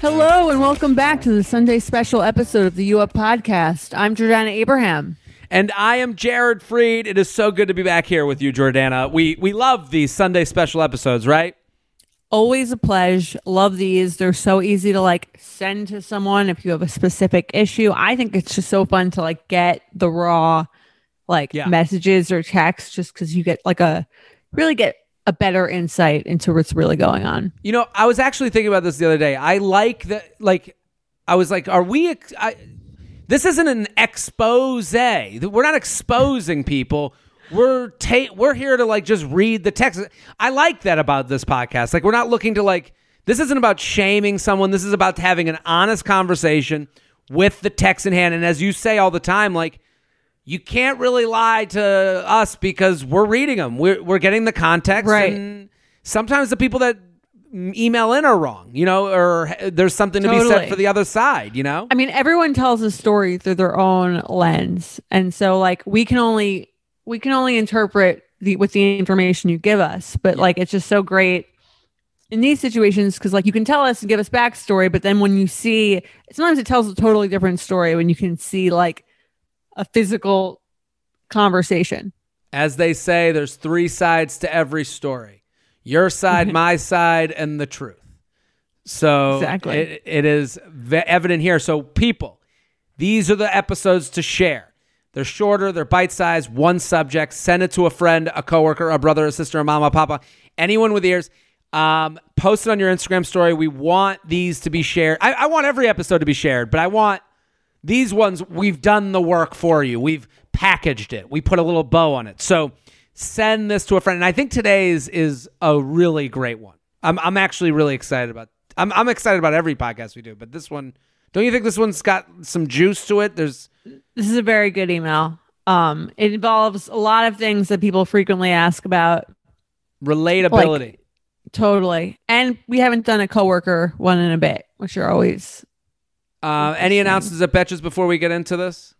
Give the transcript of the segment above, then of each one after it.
Hello and welcome back to the Sunday special episode of the U Up podcast. I'm Jordana Abraham. And I am Jared Freid. It is so good to be back here with you, Jordana. We we love these Sunday special episodes, right? Always a pleasure. Love these. They're so easy to like send to someone if you have a specific issue. I think it's just so fun to like get the raw like Yeah. messages or texts just because you get like a really get a better insight into what's really going on. You know, I was actually thinking about this the other day. I like that. Like, I was like, are we? I, this isn't an expose. We're not exposing people. We're ta- we're here to like just read the text. I like that about this podcast. Like, we're not looking to like. This isn't about shaming someone. This is about having an honest conversation with the text in hand. And as you say all the time, like you can't really lie to us because we're reading them. We're we're getting the context. Right. And sometimes the people that email in are wrong, you know, or there's something to be said for the other side, you know? I mean, everyone tells a story through their own lens, and so like we can only we can only interpret the with the information you give us. But like, it's just so great in these situations because like you can tell us and give us backstory, but then when you see, sometimes it tells a totally different story when you can see like a physical conversation. As they say, there's three sides to every story your side, my side, and the truth. So Exactly. it, it is evident here. So, people, these are the episodes to share. They're shorter, they're bite sized, one subject. Send it to a friend, a coworker, a brother, a sister, a mama, papa, anyone with ears. Um, post it on your Instagram story. We want these to be shared. I, I want every episode to be shared, but I want these ones, we've done the work for you. We've packaged it. We put a little bow on it. So send this to a friend. And I think today's is a really great one. I'm I'm actually really excited about I'm I'm excited about every podcast we do, but this one don't you think this one's got some juice to it? There's This is a very good email. Um, it involves a lot of things that people frequently ask about. relatability. Totally. And we haven't done a coworker one in a bit, which are always uh, any announcements at Betches before we get into this?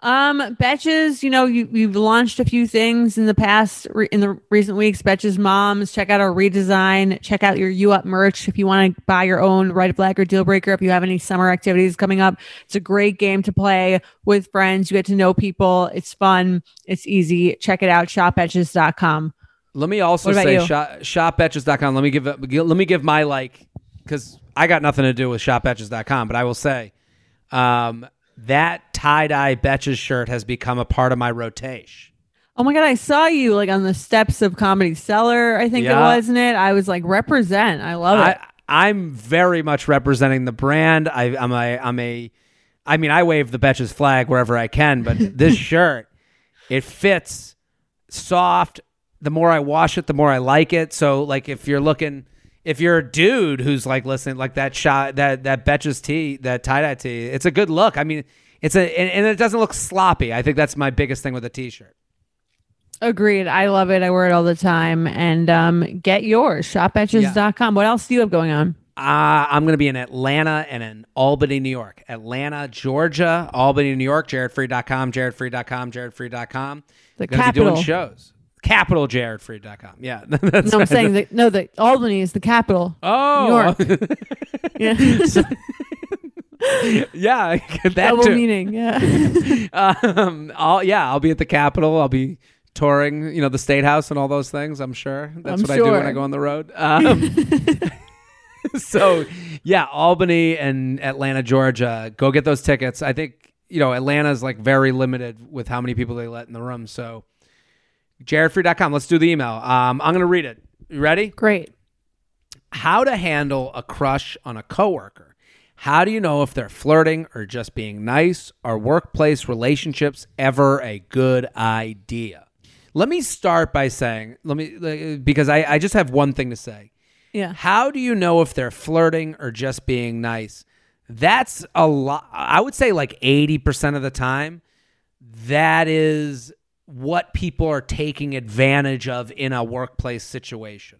um Betches, you know, you you've launched a few things in the past re- in the recent weeks. Betches Moms, check out our redesign, check out your U Up merch if you want to buy your own Right Flag or Deal Breaker. If you have any summer activities coming up, it's a great game to play with friends. You get to know people. It's fun. It's easy. Check it out. Shopbetches.com. Let me also say you? shop, shopbetches.com. Let me give it- let me give my like cuz I got nothing to do with shopbetches.com, but I will say um, that tie-dye Betches shirt has become a part of my rotation. Oh my god, I saw you like on the steps of Comedy Cellar. I think it was, isn't it? I was like, represent. I love it. I, I'm very much representing the brand. I, I'm a, I'm a, I mean, I wave the Betches flag wherever I can, but this shirt, it fits soft. The more I wash it, the more I like it. So, like, if you're looking, if you're a dude who's like listening, like that shot, that that Betches tee, that tie dye tee, it's a good look. I mean, it's a, and, and it doesn't look sloppy. I think that's my biggest thing with a t-shirt. Agreed. I love it. I wear it all the time. And um, get yours. Shopbetches.com. What else do you have going on? Uh, I'm going to be in Atlanta and in Albany, New York. Atlanta, Georgia, Albany, New York. JaredFreid.com, JaredFreid.com, JaredFreid.com. The Gonna be doing shows. Capital JaredFreid.com. Yeah. that's No, I'm saying that no, the Albany is the capital. Oh. Yeah. yeah. That Double too. meaning. Yeah. Um, I'll, yeah, I'll be at the Capitol. I'll be touring, you know, the State House and all those things. I'm sure that's I'm what I do when. I go on the road. Um, so, yeah, Albany and Atlanta, Georgia. Go get those tickets. I think you know Atlanta's like very limited with how many people they let in the room. So, JaredFreid.com. Let's do the email. Um, I'm gonna read it. You ready? Great. How to handle a crush on a coworker. How do you know if they're flirting or just being nice? Are workplace relationships ever a good idea? Let me start by saying, let me, because I, I just have one thing to say. Yeah. How do you know if they're flirting or just being nice? That's a lot. I would say like 80% of the time, that is what people are taking advantage of in a workplace situation.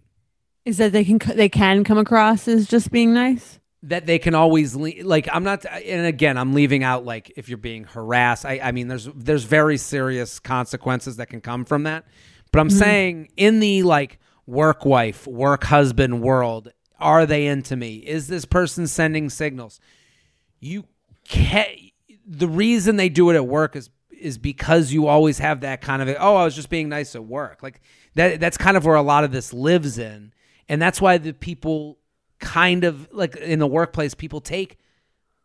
Is that they can they can come across as just being nice? That they can always le- like. I'm not, and again, I'm leaving out like if you're being harassed. I, I mean, there's there's very serious consequences that can come from that. But I'm mm-hmm. saying in the like work wife, work husband world, are they into me? Is this person sending signals? You can't. The reason they do it at work is is because you always have that kind of oh I was just being nice at work. Like that that's kind of where a lot of this lives in. And that's why the people kind of like in the workplace people take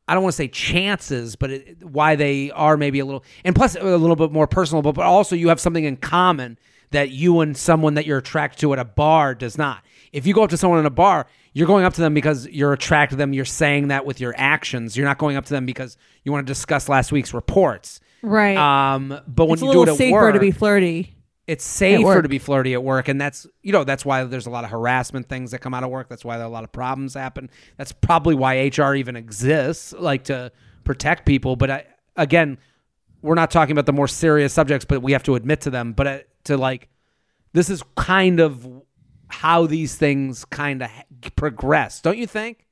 I don't want to say chances but it, why they are maybe a little and plus a little bit more personal but, but also you have something in common that you and someone that you're attracted to at a bar does not. If you go up to someone in a bar you're going up to them because you're attracted to them you're saying that with your actions. You're not going up to them because you want to discuss last week's reports Right. um, but when it's you do it at work, it's safer work, to be flirty. it's safer to be flirty at work, and that's you know that's why there's a lot of harassment things that come out of work. That's why there are a lot of problems happen. That's probably why HR even exists, like to protect people. But I, again, we're not talking about the more serious subjects, but we have to admit to them. But uh, to like, this is kind of how these things kind of progress, don't you think?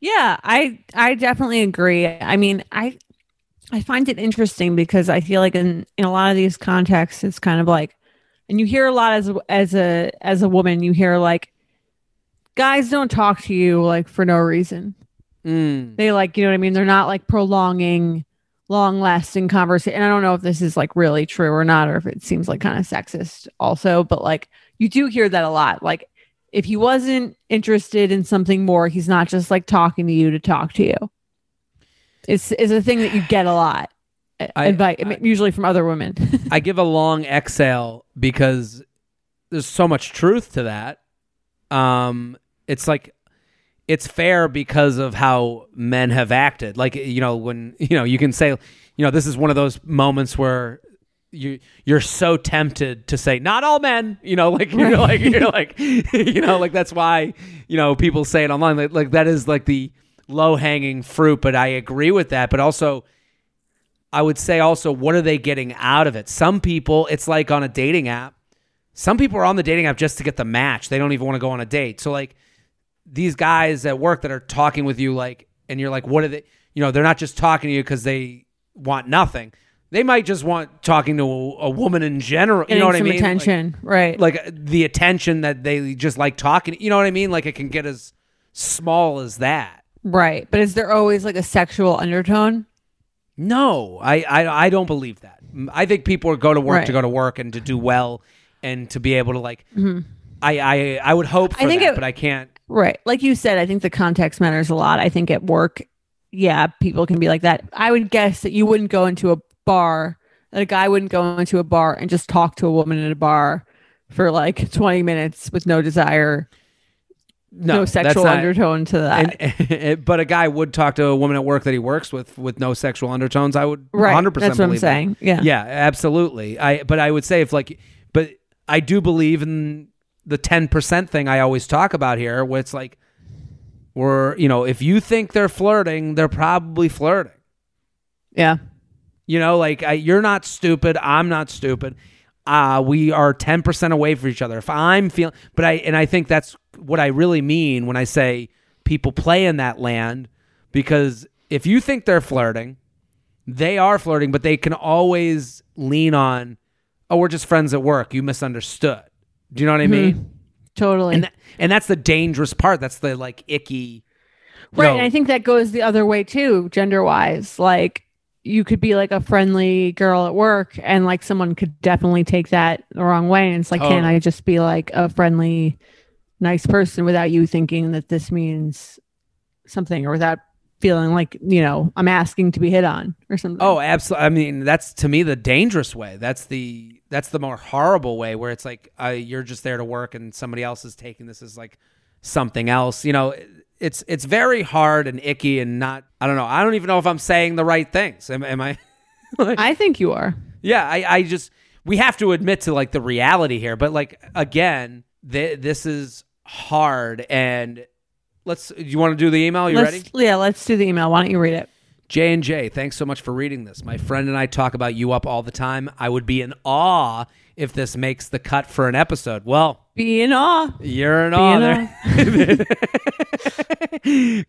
Yeah, I I definitely agree. I mean, I I find it interesting because I feel like in in a lot of these contexts it's kind of like and you hear a lot as as a as a woman, you hear like guys don't talk to you like for no reason. Mm. They like, you know what I mean? They're not like prolonging long lasting conversation. And I don't know if this is like really true or not, or if it seems like kind of sexist also, but like you do hear that a lot. Like if he wasn't interested in something more, he's not just like talking to you to talk to you. It's is a thing that you get a lot. I- Advice, usually from other women. I give a long exhale because there's so much truth to that. Um, it's like it's fair because of how men have acted. Like you know when you know you can say you know this is one of those moments where you you're so tempted to say not all men you know like you're like you're like you know like that's why you know people say it online like, like that is like the low hanging fruit but i agree with that but also I would say also, what are they getting out of it? Some people, it's like on a dating app. Some people are on the dating app just to get the match. They don't even want to go on a date. So, like, these guys at work that are talking with you, like, and you're like, what are they? You know, they're not just talking to you because they want nothing. They might just want talking to a, a woman in general. You know what I mean? Like- attention. right. Like, uh, the attention that they just like talking. You know what I mean? Like, it can get as small as that. Right. But is there always like a sexual undertone? No, I, I, I don't believe that. I think people go to work Right. to go to work and to do well and to be able to like. I, I I would hope for Mm-hmm. I think that, it- but I can't. Right. Like you said, I think the context matters a lot. I think at work, yeah, people can be like that. I would guess that you wouldn't go into a bar, that a guy wouldn't go into a bar and just talk to a woman in a bar for like 20 minutes with no desire, No, no, sexual not- undertone to that. And, but a guy would talk to a woman at work that he works with with no sexual undertones. I would right. 100 percent That's what I'm that. saying. Yeah. Yeah, absolutely. I but I would say if like, but I do believe in the 10 percent thing I always talk about here, where it's like, where you know, if you think they're flirting, they're probably flirting. Yeah. You know, like I, you're not stupid. I'm not stupid. Uh, we are 10% away from each other. If I'm feeling, but I, and I think that's what I really mean when I say people play in that land because if you think they're flirting, they are flirting, but they can always lean on, oh, we're just friends at work. You misunderstood. Do you know what I mean? Totally. And, that, and that's the dangerous part. That's the like icky. Right. And I think that goes the other way too, gender wise. Like you could be like a friendly girl at work and like someone could definitely take that the wrong way. And it's like, can I just be like a friendly, nice person without you thinking that this means something or without feeling like, you know, I'm asking to be hit on or something. Oh, absolutely. I mean, that's to me the dangerous way. That's the that's the more horrible way where it's like uh, you're just there to work and somebody else is taking this as like something else. You know, it's it's very hard and icky and not. I don't know. I don't even know if I'm saying the right things. Am, am I? I think you are. Yeah, I, I just we have to admit to like the reality here. But like again, th- this is hard. And let's. You want to do the email? You let's, ready? Yeah, let's do the email. Why don't you read it? J and J, thanks so much for reading this. My friend and I talk about you up all the time. I would be in awe if this makes the cut for an episode. Well, Be in awe. you're in awe in.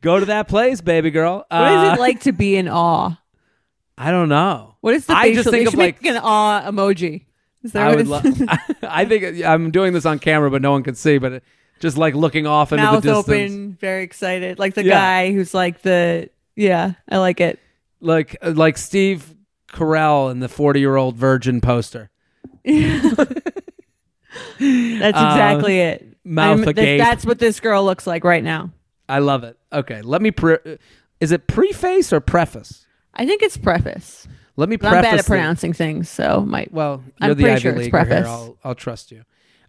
Go to that place, baby girl. What is Uh, it like to be in awe? I don't know. What is the I facial? just think of like an awe emoji. Is that I what would. it's- Lo- I think uh, I'm doing this on camera, but no one can see. But it, just like looking off into mouth the distance, open, very excited, like the Yeah. guy who's like the yeah. I like it. like uh, like Steve Carell in the 40 year old virgin poster. That's Uh, exactly it. mouth I'm- that's what this girl looks like right now. I love it. Okay, let me. Pre- is it preface or preface? I think it's preface. Let me preface. I'm bad at the- pronouncing things, so might. well, I'm you're the pretty Ivy sure Leaguer here. preface. I'll, I'll trust you.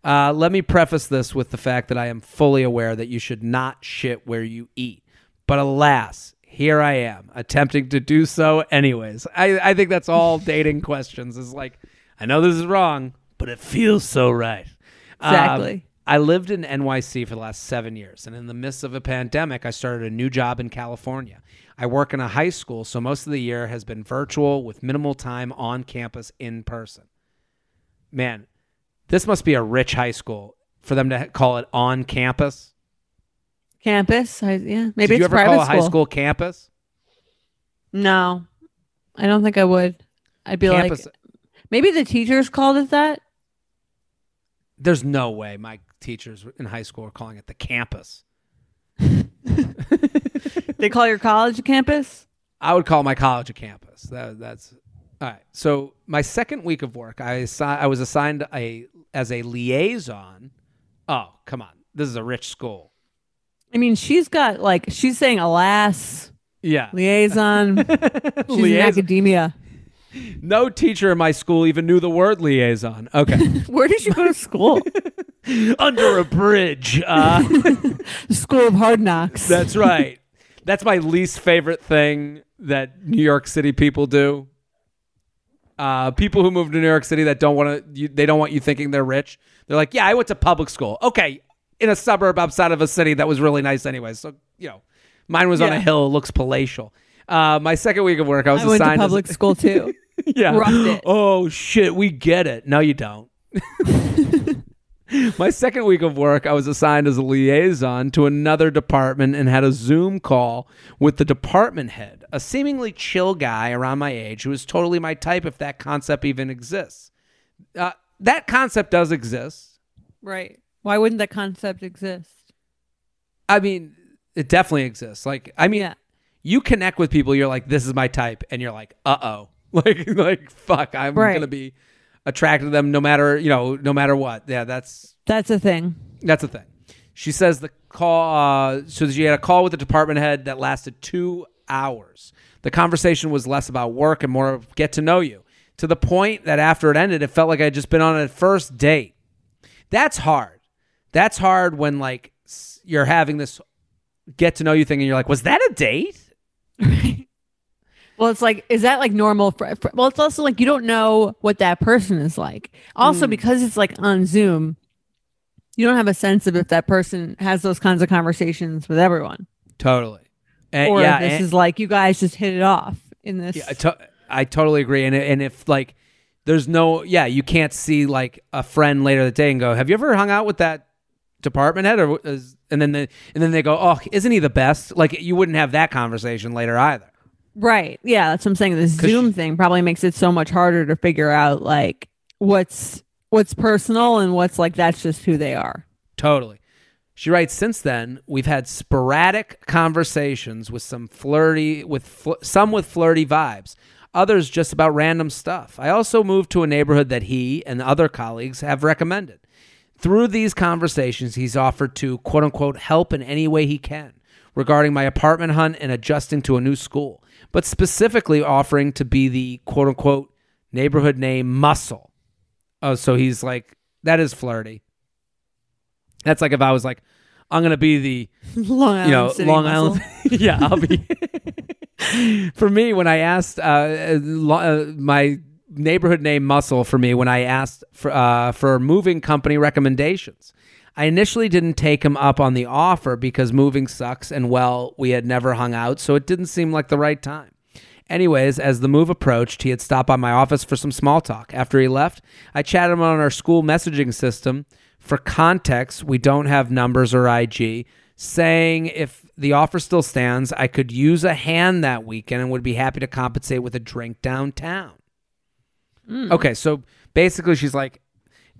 Uh, let me preface this with the fact that I am fully aware that you should not shit where you eat. But alas, here I am attempting to do so anyways. I, I think that's all dating questions. Is like, I know this is wrong, but it feels so right. Um, Exactly. I lived in NYC for the last seven years, and in the midst of a pandemic, I started a new job in California. I work in a high school, so most of the year has been virtual with minimal time on campus in person. Man, this must be a rich high school for them to call it on campus. Campus, I, yeah, maybe Did it's you ever private call a high school campus? No, I don't think I would. I'd be Campus. like, maybe the teachers called it that. There's no way my teachers in high school are calling it the campus. They call your college a campus. I would call my college a campus. That, that's all right. So my second week of work, I assi- I was assigned a as a liaison. Oh, come on, this is a rich school. I mean, she's got like she's saying, "Alas, Yeah, liaison." she's in Liaison. academia. No teacher in my school even knew the word liaison. Okay, Where did you go to school? under a bridge. Uh, the School of Hard Knocks. that's right. That's my least favorite thing that New York City people do. Uh, people who move to New York City that don't want to, they don't want you thinking they're rich. They're like, yeah, I went to public school. Okay, in a suburb outside of a city that was really nice anyway. So you know, mine was on a hill. It looks palatial. Uh, my second week of work, I was I went to assigned as- public school too. yeah. Oh shit, we get it. No, you don't. My second week of work, I was assigned as a liaison to another department and had a Zoom call with the department head, a seemingly chill guy around my age who is totally my type if that concept even exists. Uh, that concept does exist. Right. Why wouldn't that concept exist? I mean, it definitely exists. Like, I mean, Yeah. you connect with people, you're like, this is my type, and you're like, uh oh. Like, like, fuck, I'm Right. gonna be attracted to them no matter, you know, no matter what. Yeah, that's That's a thing. that's a thing. She says the call. Uh, so she had a call with the department head that lasted two hours. The conversation was less about work and more of get to know you. To the point that after it ended, it felt like I'd just been on a first date. That's hard. That's hard when like you're having this get to know you thing, and you're like, was that a date? Well, it's like, is that like normal? For, for- well, it's also like you don't know what that person is like. Also, hmm. because it's like on Zoom, you don't have a sense of if that person has those kinds of conversations with everyone, Totally. And, or yeah, this and- is like you guys just hit it off in this. Yeah, I, to- I totally agree. And and if like there's no yeah, you can't see like a friend later that day and go, "Have you ever hung out with that department head?" Or is, and then the, and then they go, "Oh, isn't he the best?" Like you wouldn't have that conversation later either. Right. Yeah, that's what I'm saying. The Zoom she- thing probably makes it so much harder to figure out like what's what's personal and what's like that's just who they are. Totally. She writes, since then, we've had sporadic conversations with some flirty, with fl- some with flirty vibes, others just about random stuff. I also moved to a neighborhood that he and other colleagues have recommended. Through these conversations, he's offered to quote unquote help in any way he can regarding my apartment hunt and adjusting to a new school, but specifically offering to be the quote unquote neighborhood name muscle. Oh, so he's like, that is flirty. That's like if I was like, I'm gonna be the Long Island you know City Long muscle. Island. yeah, I'll be. for me, when I asked uh, uh, lo- uh, my neighborhood name Muscle for me when I asked for uh, for moving company recommendations, I initially didn't take him up on the offer because moving sucks and well, we had never hung out, so it didn't seem like the right time. Anyways, as the move approached, he had stopped by my office for some small talk. After he left, I chatted him on our school messaging system. For context, we don't have numbers or IG, saying if the offer still stands, I could use a hand that weekend and would be happy to compensate with a drink downtown. Hmm. Okay, so basically, she's like,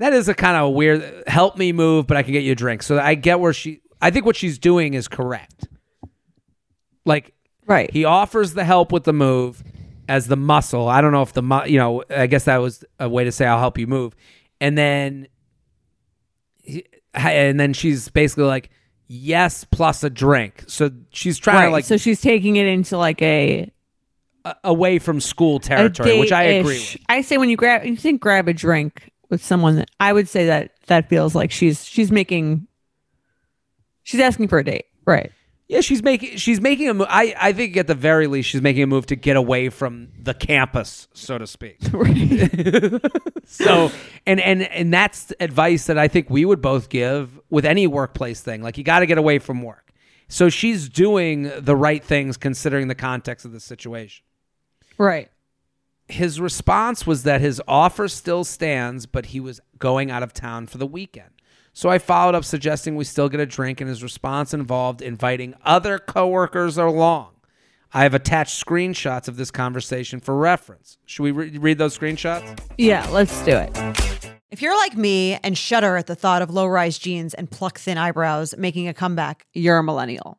that is a kind of weird, help me move, but I can get you a drink. So I get where she, I think what she's doing is correct. Like, Right. he offers the help with the move as the muscle. I don't know if the mu- you know. I guess that was a way to say I'll help you move, and then he- and then she's basically like yes plus a drink. So she's trying right. to like so she's taking it into like a, a- away from school territory, which I agree with. I say when you grab you think grab a drink with someone that I would say that that feels like she's she's making she's asking for a date. Right. Yeah, she's making she's making a move. I I think at the very least she's making a move to get away from the campus, so to speak. so and and and that's advice that I think we would both give with any workplace thing. Like you got to get away from work. So she's doing the right things considering the context of the situation. right. His response was that his offer still stands, but he was going out of town for the weekend. So I followed up suggesting we still get a drink, and his response involved inviting other coworkers along. I have attached screenshots of this conversation for reference. Should we re- read those screenshots? Yeah, let's do it. If you're like me and shudder at the thought of low rise jeans and pluck thin eyebrows making a comeback, you're a millennial.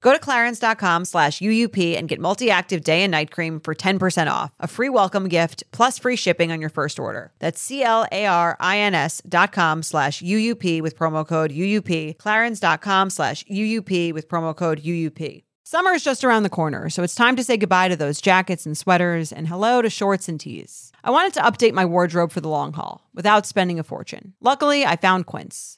Go to clarins.com slash UUP and get multi active day and night cream for 10% off, a free welcome gift, plus free shipping on your first order. That's C L A R I N S dot com slash UUP with promo code UUP, clarins.com slash UUP with promo code UUP. Summer is just around the corner, so it's time to say goodbye to those jackets and sweaters and hello to shorts and tees. I wanted to update my wardrobe for the long haul without spending a fortune. Luckily, I found Quince.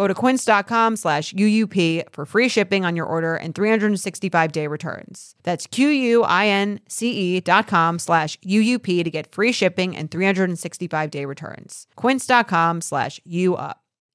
Go to quince.com slash UUP for free shipping on your order and 365 day returns. That's Q-U-I-N-C-E dot com slash UUP to get free shipping and 365 day returns. Quince.com slash UUP.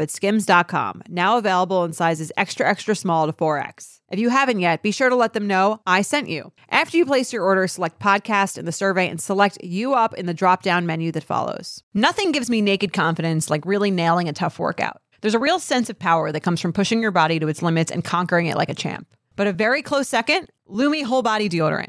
at skims.com, now available in sizes extra, extra small to 4X. If you haven't yet, be sure to let them know I sent you. After you place your order, select podcast in the survey and select you up in the drop down menu that follows. Nothing gives me naked confidence like really nailing a tough workout. There's a real sense of power that comes from pushing your body to its limits and conquering it like a champ. But a very close second, Lume Whole Body Deodorant.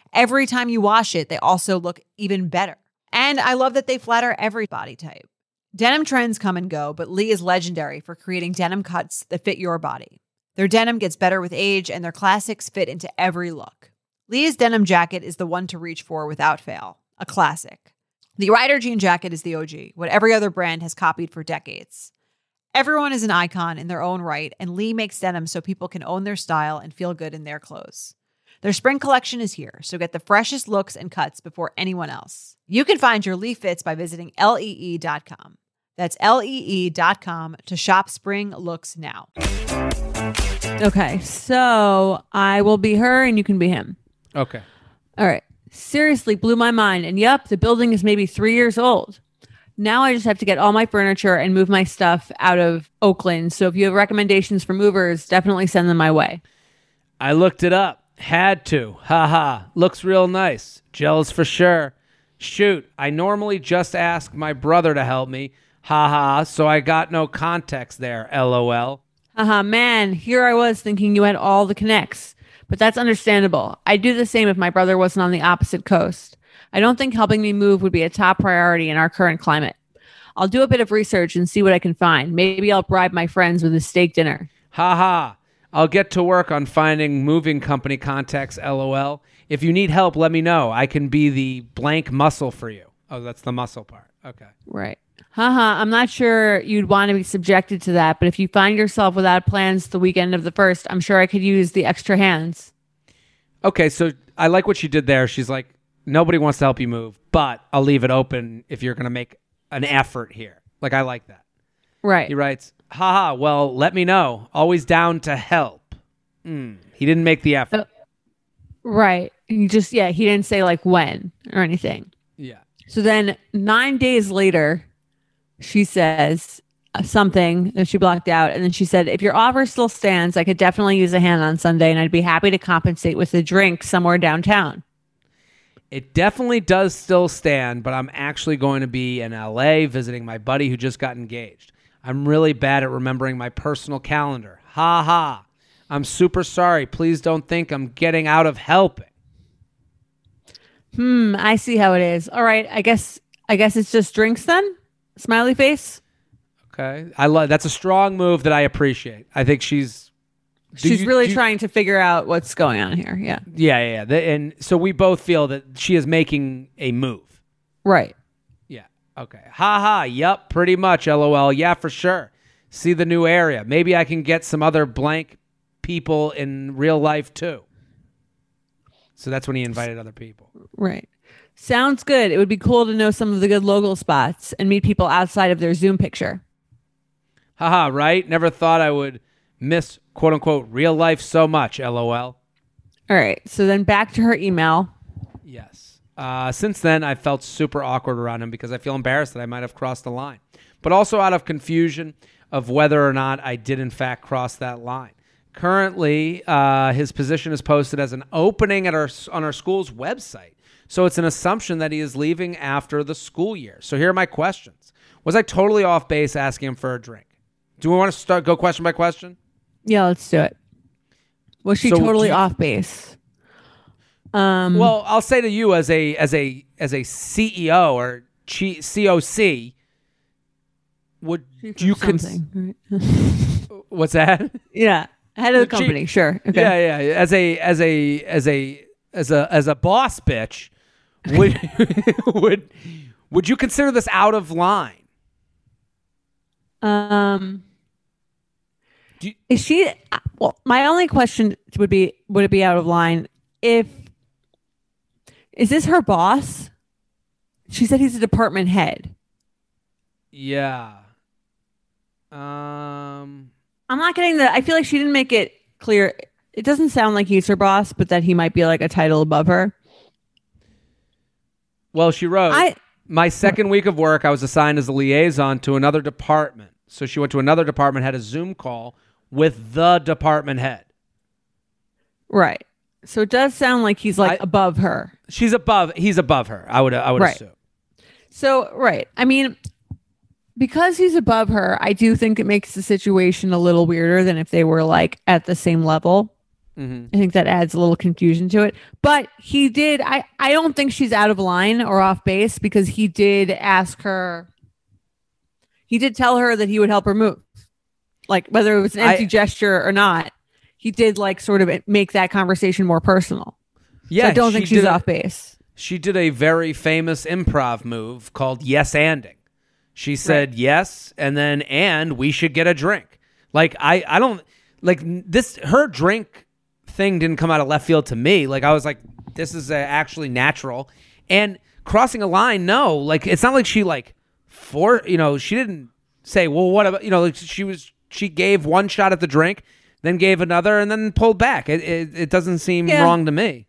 Every time you wash it, they also look even better. And I love that they flatter every body type. Denim trends come and go, but Lee is legendary for creating denim cuts that fit your body. Their denim gets better with age, and their classics fit into every look. Lee's denim jacket is the one to reach for without fail, a classic. The Rider jean jacket is the OG, what every other brand has copied for decades. Everyone is an icon in their own right, and Lee makes denim so people can own their style and feel good in their clothes. Their spring collection is here, so get the freshest looks and cuts before anyone else. You can find your Lee fits by visiting lee.com. That's lee.com to shop spring looks now. Okay, so I will be her and you can be him. Okay. All right. Seriously, blew my mind. And yep, the building is maybe three years old. Now I just have to get all my furniture and move my stuff out of Oakland. So if you have recommendations for movers, definitely send them my way. I looked it up. Had to. Ha ha. Looks real nice. Gels for sure. Shoot, I normally just ask my brother to help me. Ha ha. So I got no context there. LOL. Haha, man, here I was thinking you had all the connects. But that's understandable. I'd do the same if my brother wasn't on the opposite coast. I don't think helping me move would be a top priority in our current climate. I'll do a bit of research and see what I can find. Maybe I'll bribe my friends with a steak dinner. Ha ha. I'll get to work on finding moving company contacts. LOL. If you need help, let me know. I can be the blank muscle for you. Oh, that's the muscle part. Okay. Right. Haha, I'm not sure you'd want to be subjected to that, but if you find yourself without plans the weekend of the first, I'm sure I could use the extra hands. Okay, so I like what she did there. She's like, nobody wants to help you move, but I'll leave it open if you're going to make an effort here. Like, I like that. Right. He writes, haha, well, let me know. Always down to help. Mm. He didn't make the effort. Uh, Right. You just, yeah, he didn't say like when or anything. yeah. So then nine days later, she says uh, something that she blocked out. And then she said, if your offer still stands, I could definitely use a hand on Sunday and I'd be happy to compensate with a drink somewhere downtown. It definitely does still stand, but I'm actually going to be in LA visiting my buddy who just got engaged. I'm really bad at remembering my personal calendar. Ha ha. I'm super sorry. Please don't think I'm getting out of helping. Hmm, I see how it is. All right, I guess I guess it's just drinks then. Smiley face. Okay. I love that's a strong move that I appreciate. I think she's She's you- really you- trying to figure out what's going on here. Yeah. Yeah, yeah, yeah. And so we both feel that she is making a move. Right. Okay. Ha ha. Yup. Pretty much. LOL. Yeah, for sure. See the new area. Maybe I can get some other blank people in real life too. So that's when he invited other people. Right. Sounds good. It would be cool to know some of the good local spots and meet people outside of their Zoom picture. Haha, right? Never thought I would miss quote unquote real life so much. LOL. All right. So then back to her email. Yes. Uh, since then, I've felt super awkward around him because I feel embarrassed that I might have crossed the line, but also out of confusion of whether or not I did in fact cross that line. Currently, uh, his position is posted as an opening at our on our school's website, so it's an assumption that he is leaving after the school year. So here are my questions: Was I totally off base asking him for a drink? Do we want to start go question by question? Yeah, let's do it. Was she So totally you- off base? Um, Well, I'll say to you as a as a as a CEO or chi- COC, would you cons- right? what's that? yeah, head of the company. sure. Okay. Yeah, yeah. As a as a as a as a as a boss bitch, would would would you consider this out of line? Um, Do you- is she? Well, my only question would be: Would it be out of line if? Is this her boss? She said he's a department head. Yeah. Um. I'm not getting that. I feel like she didn't make it clear. It doesn't sound like he's her boss, but that he might be like a title above her. Well, she wrote. I My second week of work, I was assigned as a liaison to another department. So she went to another department, had a Zoom call with the department head. right. So it does sound like he's like I- above her. She's above. He's above her. I would. I would Right. assume. So right. I mean, because he's above her, I do think it makes the situation a little weirder than if they were like at the same level. hmm I think that adds a little confusion to it. But he did. I I don't think she's out of line or off base because he did ask her. He did tell her that he would help her move, like whether it was an I- empty gesture or not. He did like sort of make that conversation more personal. Yeah, so I don't think she she's did off base. She did a very famous improv move called yes anding. She said yes, and then and we should get a drink. Like I, I don't like this. Her drink thing didn't come out of left field to me. Like I was like, this is uh, actually natural. And crossing a line, no. Like it's not like she like for you know she didn't say well what about you know like she was she gave one shot at the drink, then gave another, and then pulled back. It it, it doesn't seem Yeah. wrong to me.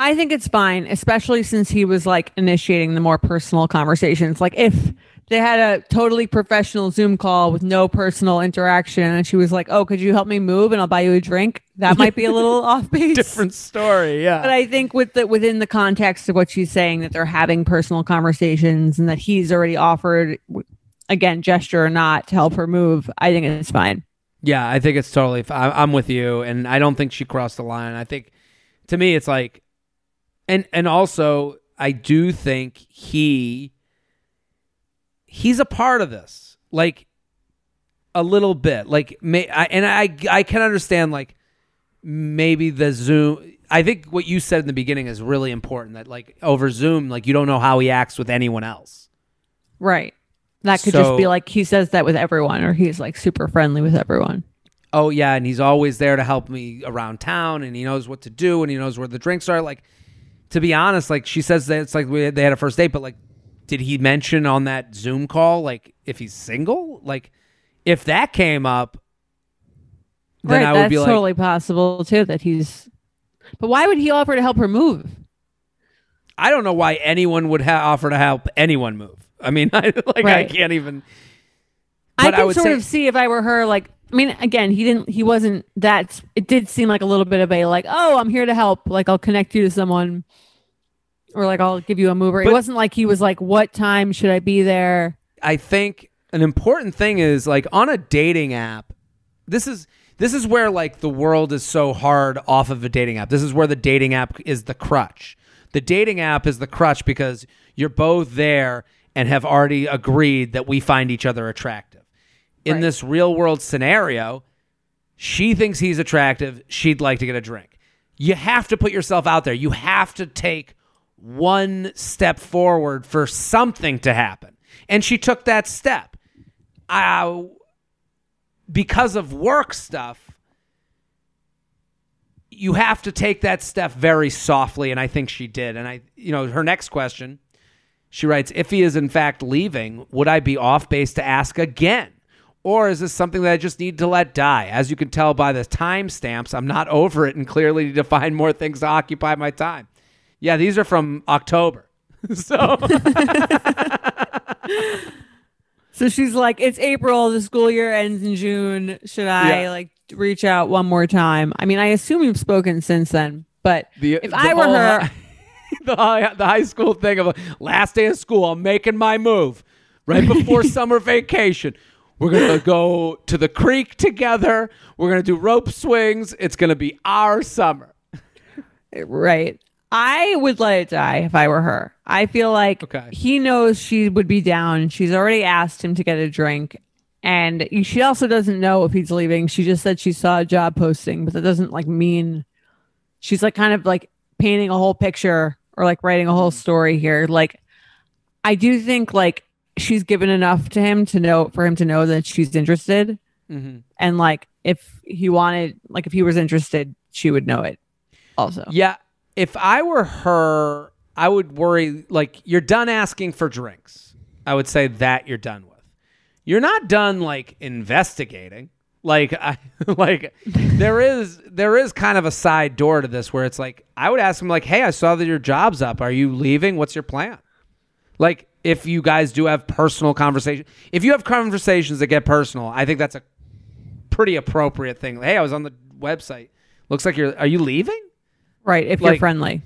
I think it's fine, especially since he was like initiating the more personal conversations. Like if they had a totally professional Zoom call with no personal interaction and she was like, "Oh, could you help me move and I'll buy you a drink?" That might be a little off base. Different story, yeah. But I think with the within the context of what she's saying that they're having personal conversations and that he's already offered again gesture or not to help her move, I think it's fine. Yeah, I think it's totally. I- I'm with you, and I don't think she crossed the line. I think, to me, it's like, and and also, I do think he, he's a part of this, like, a little bit, like, may I, and I I can understand like maybe the Zoom. I think what you said in the beginning is really important. That like over Zoom, like you don't know how he acts with anyone else. Right. That could So- just be like he says that with everyone or he's like super friendly with everyone. oh yeah and he's always there to help me around town and he knows what to do and he knows where the drinks are like to be honest like she says that it's like we, they had a first date but like did he mention on that zoom call like if he's single like if that came up then right, i would that's be like totally possible too that he's But why would he offer to help her move? i don't know why anyone would ha- offer to help anyone move i mean I, like i can't even I But I can would sort say- of see if I were her, like, I mean, again, he didn't, he wasn't that, it did seem like a little bit of a, like, oh, I'm here to help. Like, I'll connect you to someone or like I'll give you a mover. it wasn't like he was like, "What time should I be there?" I think an important thing is like on a dating app, this is this is where like the world is so hard off of a dating app. This is where the dating app is the crutch. The dating app is the crutch because you're both there and have already agreed that we find each other attractive. In Right. this real world scenario, she thinks he's attractive. She'd like to get a drink. You have to put yourself out there. You have to take one step forward for something to happen. And she took that step. Uh, because of work stuff, you have to take that step very softly. And I think she did. And I, you know, her next question, she writes, if he is in fact leaving, would I be off base to ask again? Or is this something that I just need to let die? As you can tell by the timestamps, I'm not over it and clearly need to find more things to occupy my time. Yeah, these are from October. so So she's like, "It's April. The school year ends in June. Should I Yeah. like reach out one more time?" I mean, I assume you've spoken since then, but the, if the I were her, the high, the high school thing of last day of school, I'm making my move right before summer vacation. We're gonna go to the creek together. We're gonna do rope swings. It's gonna be our summer. right? I would let it die if I were her. I feel like Okay. he knows she would be down. She's already asked him to get a drink. And she also doesn't know if he's leaving. She just said she saw a job posting, but that doesn't like mean she's like kind of like painting a whole picture or like writing a whole story here. Like I do think like she's given enough to him to know for him to know that she's interested. Mm-hmm. And like if he wanted like if he was interested, she would know it also. Yeah, if I were her, I would worry. Like you're done asking for drinks. I would say that you're done with. You're not done like investigating. Like I like there is there is kind of a side door to this where it's like I would ask him like, "Hey, I saw that your job's up. Are you leaving? What's your plan?" Like if you guys do have personal conversation, if you have conversations that get personal, I think that's a pretty appropriate thing. Hey, I was on the website. Looks like you're are you leaving? Right. If you're friendly.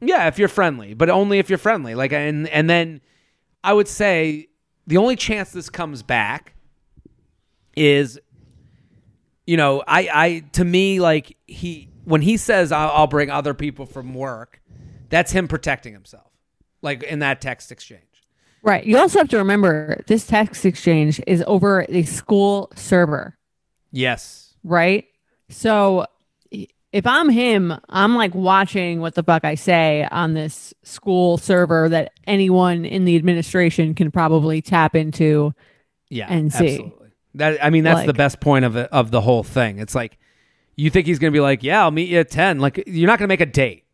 Yeah, if you're friendly, but only if you're friendly. Like and and then I would say the only chance this comes back is you know, I I to me like he when he says I'll, I'll bring other people from work, that's him protecting himself. Like in that text exchange. Right. You also have to remember this text exchange is over the school server, Yes. right? So if I'm him, I'm like watching what the fuck I say on this school server that anyone in the administration can probably tap into. Yeah, and see. absolutely. That I mean, that's the best point of it, of the whole thing. It's like you think he's going to be like, "Yeah, I'll meet you at 10. Like you're not going to make a date.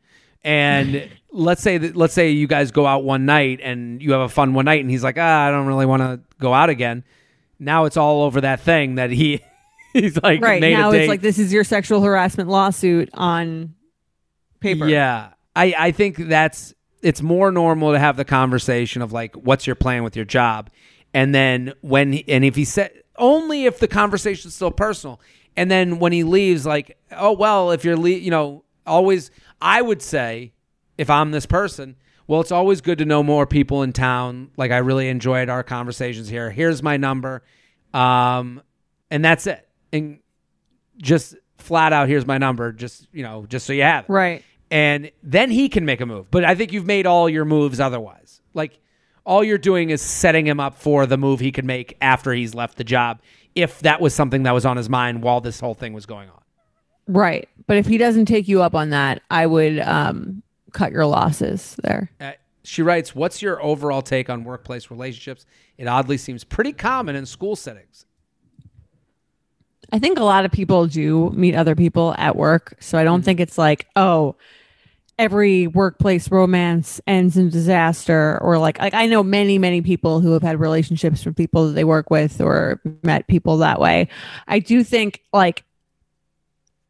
And let's say that let's say you guys go out one night and you have a fun one night, and he's like, "Ah, I don't really want to go out again." Now it's all over that thing that he he's like Right. made Now a date. it's like this is your sexual harassment lawsuit on paper. Yeah. I, I think that's it's more normal to have the conversation of like, what's your plan with your job? And then when he, and if he said only if the conversation's still personal. And then when he leaves, like, oh well, if you're le- you know, always I would say, if I'm this person, well, it's always good to know more people in town. Like I really enjoyed our conversations here. Here's my number. Um and that's it. And just flat out here's my number just you know just so you have it Right. and then he can make a move. But I think you've made all your moves otherwise. Like all you're doing is setting him up for the move he could make after he's left the job, if that was something that was on his mind while this whole thing was going on. Right. But if he doesn't take you up on that, I would um, cut your losses there. Uh, she writes, "What's your overall take on workplace relationships? It oddly seems pretty common in school settings." I think a lot of people do meet other people at work. So I don't think it's like, oh, every workplace romance ends in disaster or like like I know many many people who have had relationships with people that they work with or met people that way. I do think like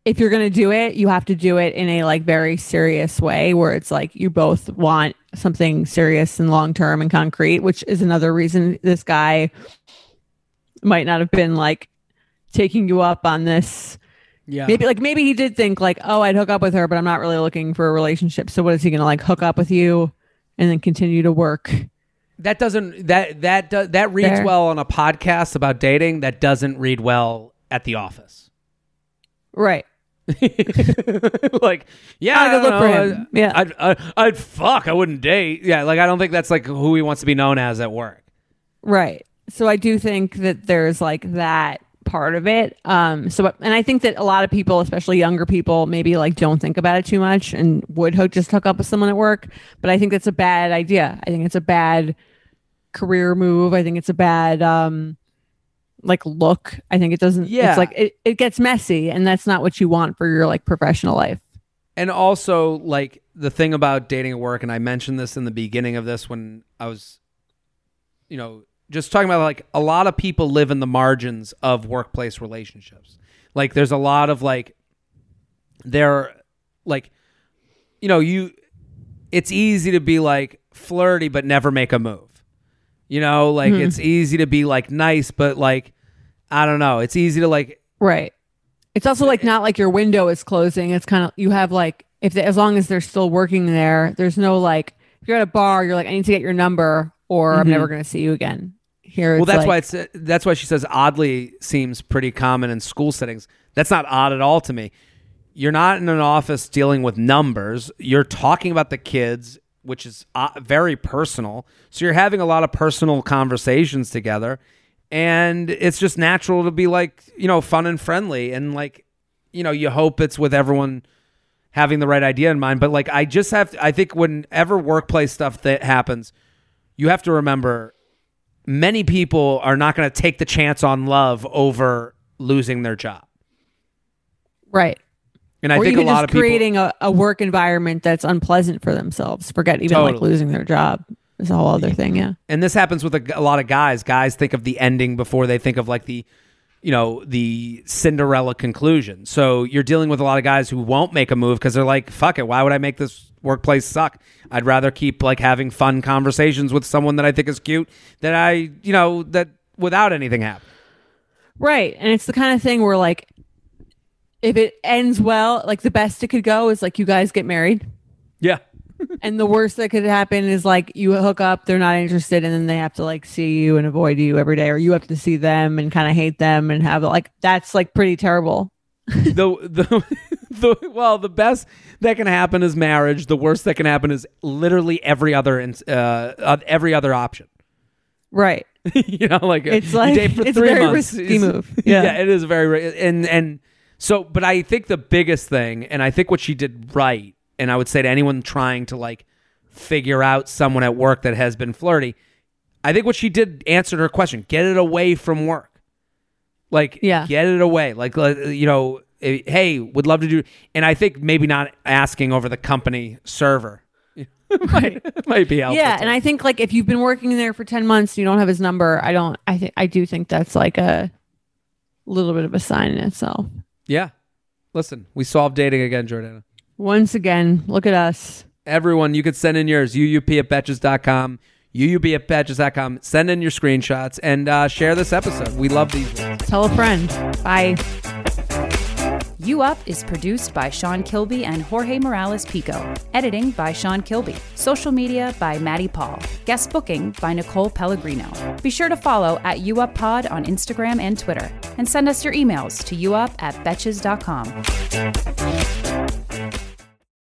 if you're going to do it, you have to do it in a like very serious way where it's like you both want something serious and long term and concrete, which is another reason this guy might not have been like taking you up on this Yeah, maybe like maybe he did think like oh i'd hook up with her but i'm not really looking for a relationship so what is he gonna like hook up with you and then continue to work. That doesn't that that do, that reads Fair. well on a podcast about dating. That doesn't read well at the office. Right. like, yeah, Not a I good don't look for know, him. Yeah. I'd, I'd, I'd fuck. I wouldn't date. Yeah, like I don't think that's like who he wants to be known as at work. Right. So I do think that there's like that part of it. Um so and I think that a lot of people, especially younger people, maybe like don't think about it too much and would hook just hook up with someone at work, but I think that's a bad idea. I think it's a bad career move. I think it's a bad um like look. I think it doesn't Yeah. it's like it, it gets messy and that's not what you want for your like professional life. And also, like the thing about dating at work, and I mentioned this in the beginning of this when I was, you know, just talking about like a lot of people live in the margins of workplace relationships. Like, there's a lot of like, they're like, you know, you, it's easy to be like flirty but never make a move. You know, like hmm. it's easy to be like nice, but like, I don't know. It's easy to like Right. It's also like not like your window is closing. It's kind of you have like if they, as long as they're still working there, there's no like if you're at a bar, you're like I need to get your number or I'm mm-hmm. never going to see you again. Here, Well, that's like- why it's that's why she says oddly seems pretty common in school settings. That's not odd at all to me. You're not in an office dealing with numbers. You're talking about the kids, which is uh, very personal. So you're having a lot of personal conversations together, and it's just natural to be like you know fun and friendly, and like you know you hope it's with everyone having the right idea in mind. But like I just have, to, I think whenever workplace stuff that happens, you have to remember many people are not going to take the chance on love over losing their job. right. And I or think a lot of people creating a, a work environment that's unpleasant for themselves. Forget even like losing their job. Is a whole other thing. Yeah. and this happens with a, a lot of guys. Guys think of the ending before they think of like the you know, the Cinderella conclusion. So you're dealing with a lot of guys who won't make a move because they're like, fuck it, why would I make this workplace suck? I'd rather keep like having fun conversations with someone that I think is cute that I, you know, that without anything happening. Right. And it's the kind of thing where like if it ends well, like the best it could go is like you guys get married. Yeah. And the worst that could happen is like you hook up, they're not interested, and then they have to like see you and avoid you every day, or you have to see them and kind of hate them and have like that's like pretty terrible. the the the well, the best that can happen is marriage. The worst that can happen is literally every other uh, every other option. Right. you know, like It's like- date for it's three very months. risky move. Yeah. it is very and and so. But I think the biggest thing, and I think what she did right, and I would say to anyone trying to like figure out someone at work that has been flirty, I think what she did answered her question: get it away from work. Like, Yeah. get it away. Like, like, you know, eh, hey, would love to do. And I think maybe not asking over the company server might, might be helpful. yeah, and I think like if you've been working there for ten months, and you don't have his number. I don't. I think I do think that's like a little bit of a sign in itself. yeah. Listen, we solved dating again, Jordana. Once again, look at us. Everyone, you could send in yours, youup at betches.com, youup at betches.com. Send in your screenshots and uh, share this episode. We love these ones. Tell a friend. Bye. You Up is produced by Sean Kilby and Jorge Morales Pico. Editing by Sean Kilby. Social media by Maddie Paul. Guest booking by Nicole Pellegrino. Be sure to follow at You Up Pod on Instagram and Twitter. And send us your emails to youup at betches.com.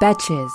Betches.